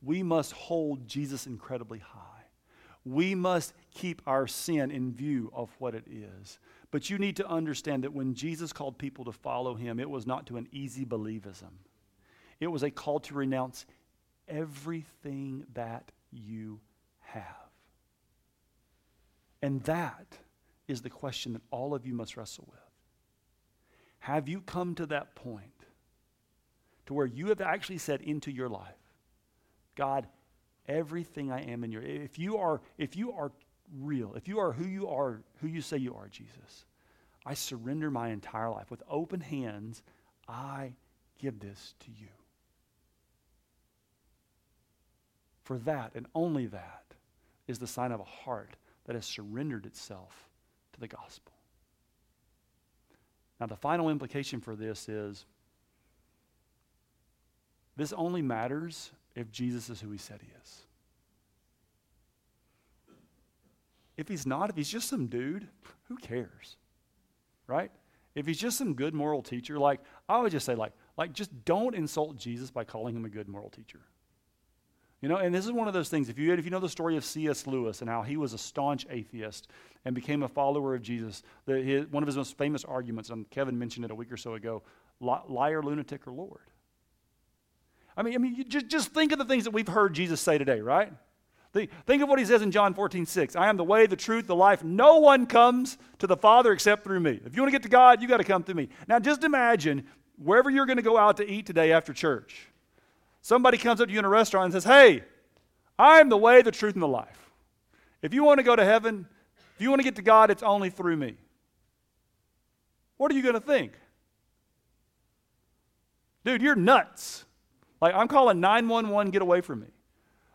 We must hold Jesus incredibly high. We must keep our sin in view of what it is. But you need to understand that when Jesus called people to follow him, it was not to an easy believism. It was a call to renounce everything that you have. And that is the question that all of you must wrestle with. Have you come to that point to where you have actually said into your life, God, everything I am in your if you are if you are real, if you are who you are, who you say you are, Jesus, I surrender my entire life with open hands. I give this to you. For that and only that is the sign of a heart that has surrendered itself to the gospel. Now, the final implication for this is this only matters if Jesus is who he said he is. If he's not, if he's just some dude, who cares? Right? If he's just some good moral teacher, like I would just say, like, like just don't insult Jesus by calling him a good moral teacher. You know, and this is one of those things. If you, if you know the story of C.S. Lewis and how he was a staunch atheist and became a follower of Jesus, the, his, one of his most famous arguments, and Kevin mentioned it a week or so ago liar, lunatic, or Lord. I mean, I mean just, just think of the things that we've heard Jesus say today, right? Think, think of what he says in John 14, 6. I am the way, the truth, the life. No one comes to the Father except through me. If you want to get to God, you got to come through me. Now, just imagine wherever you're going to go out to eat today after church Somebody comes up to you in a restaurant and says, Hey, I'm the way, the truth, and the life. If you want to go to heaven, if you want to get to God, it's only through me. What are you going to think? Dude, you're nuts. Like, I'm calling 911, get away from me.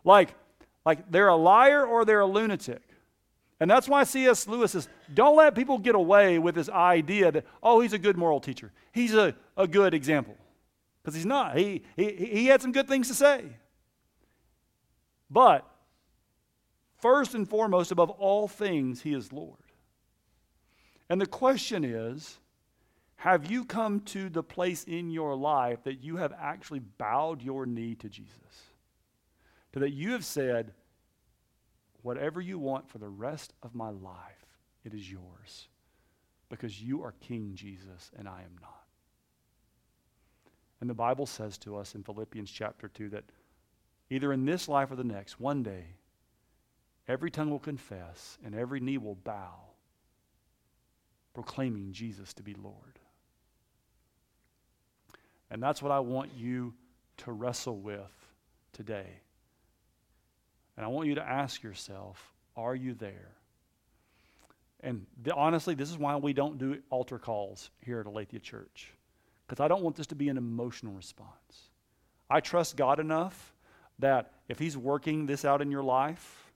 Like, like they're a liar or they're a lunatic. And that's why C.S. Lewis says, don't let people get away with this idea that, oh, he's a good moral teacher. He's a, a good example. Because he's not. He, he, he had some good things to say. But first and foremost, above all things, he is Lord. And the question is have you come to the place in your life that you have actually bowed your knee to Jesus? To that you have said, whatever you want for the rest of my life, it is yours. Because you are King Jesus and I am not. And the Bible says to us in Philippians chapter 2 that either in this life or the next, one day, every tongue will confess and every knee will bow, proclaiming Jesus to be Lord. And that's what I want you to wrestle with today. And I want you to ask yourself are you there? And the, honestly, this is why we don't do altar calls here at Aletheia Church because I don't want this to be an emotional response. I trust God enough that if He's working this out in your life,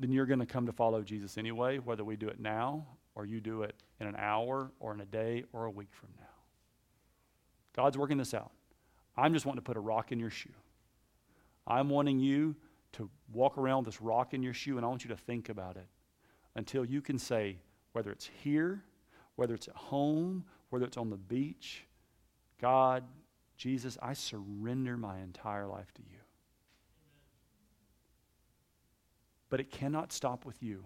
then you're going to come to follow Jesus anyway, whether we do it now or you do it in an hour or in a day or a week from now. God's working this out. I'm just wanting to put a rock in your shoe. I'm wanting you to walk around this rock in your shoe, and I want you to think about it until you can say, whether it's here, whether it's at home, whether it's on the beach, God, Jesus, I surrender my entire life to you. But it cannot stop with you.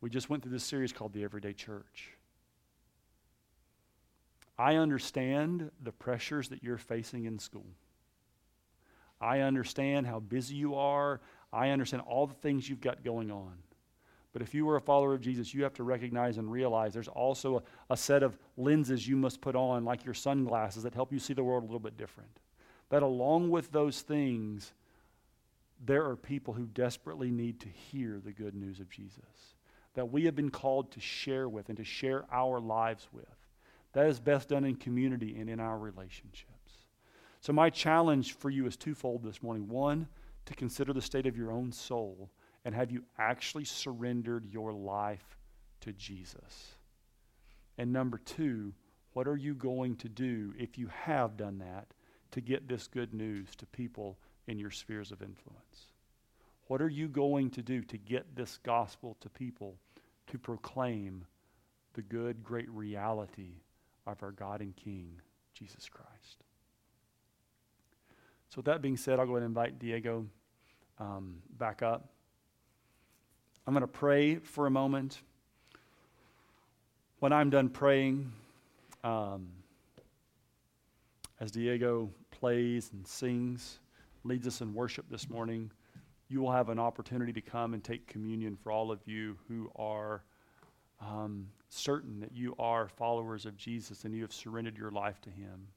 We just went through this series called The Everyday Church. I understand the pressures that you're facing in school. I understand how busy you are. I understand all the things you've got going on. But if you are a follower of Jesus, you have to recognize and realize there's also a, a, set of lenses you must put on, like your sunglasses, that help you see the world a little bit different. That along with those things, there are people who desperately need to hear the good news of Jesus. That we have been called to share with and to share our lives with. That is best done in community and in our relationships. So, my challenge for you is twofold this morning. One, to consider the state of your own soul and have you actually surrendered your life to Jesus? And number two, what are you going to do if you have done that to get this good news to people in your spheres of influence? What are you going to do to get this gospel to people to proclaim the good, great reality of our God and King, Jesus Christ? So, with that being said, I'll go ahead and invite Diego um, back up. I'm going to pray for a moment. When I'm done praying, um, as Diego plays and sings, leads us in worship this morning, you will have an opportunity to come and take communion for all of you who are um, certain that you are followers of Jesus and you have surrendered your life to Him.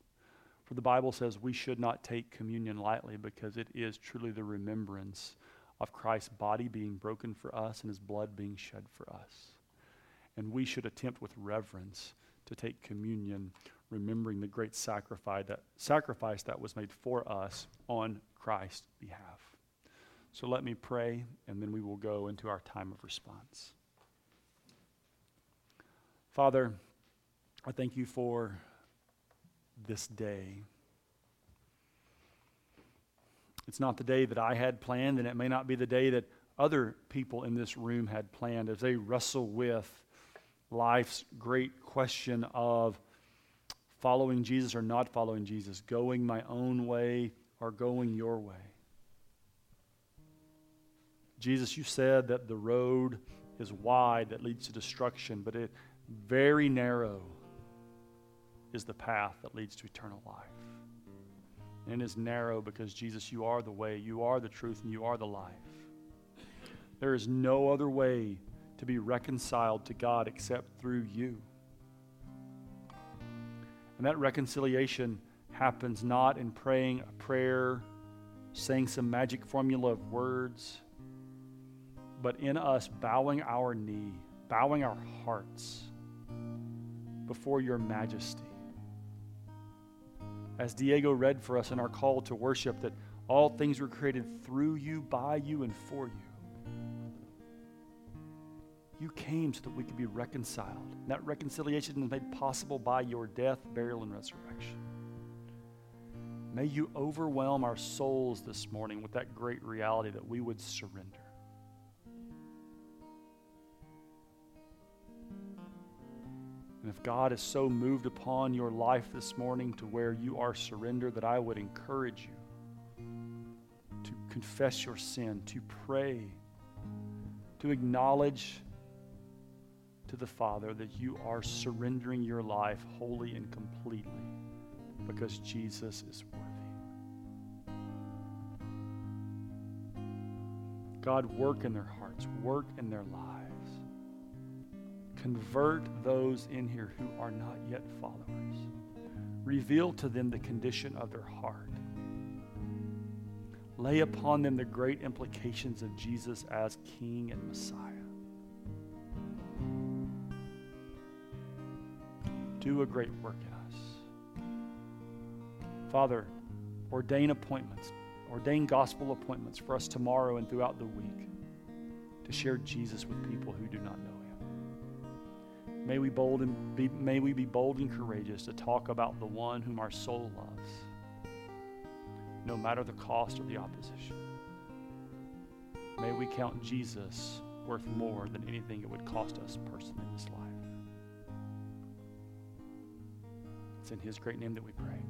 For the Bible says we should not take communion lightly because it is truly the remembrance of Christ's body being broken for us and His blood being shed for us. And we should attempt with reverence to take communion, remembering the great sacrifice that, sacrifice that was made for us on Christ's behalf. So let me pray, and then we will go into our time of response. Father, I thank you for this day. It's not the day that I had planned, and it may not be the day that other people in this room had planned as they wrestle with life's great question of following Jesus or not following Jesus, going my own way or going your way. Jesus, you said that the road is wide that leads to destruction, but it very narrow is the path that leads to eternal life. And it is narrow because Jesus, you are the way, you are the truth, and you are the life. There is no other way to be reconciled to God except through you. And that reconciliation happens not in praying a prayer, saying some magic formula of words, but in us bowing our knee, bowing our hearts before your majesty. As Diego read for us in our call to worship, that all things were created through you, by you, and for you. You came so that we could be reconciled. And that reconciliation is made possible by your death, burial, and resurrection. May you overwhelm our souls this morning with that great reality that we would surrender. And if God is so moved upon your life this morning to where you are surrendered, that I would encourage you to confess your sin, to pray, to acknowledge to the Father that you are surrendering your life wholly and completely because Jesus is worthy. God, work in their hearts, work in their lives. Convert those in here who are not yet followers. Reveal to them the condition of their heart. Lay upon them the great implications of Jesus as King and Messiah. do a great work in us. Father, ordain appointments, ordain gospel appointments for us tomorrow and throughout the week to share Jesus with people who do not know. May we, bold and be, may we be bold and courageous to talk about the one whom our soul loves, no matter the cost or the opposition. May we count Jesus worth more than anything it would cost us personally in this life. It's in His great name that we pray.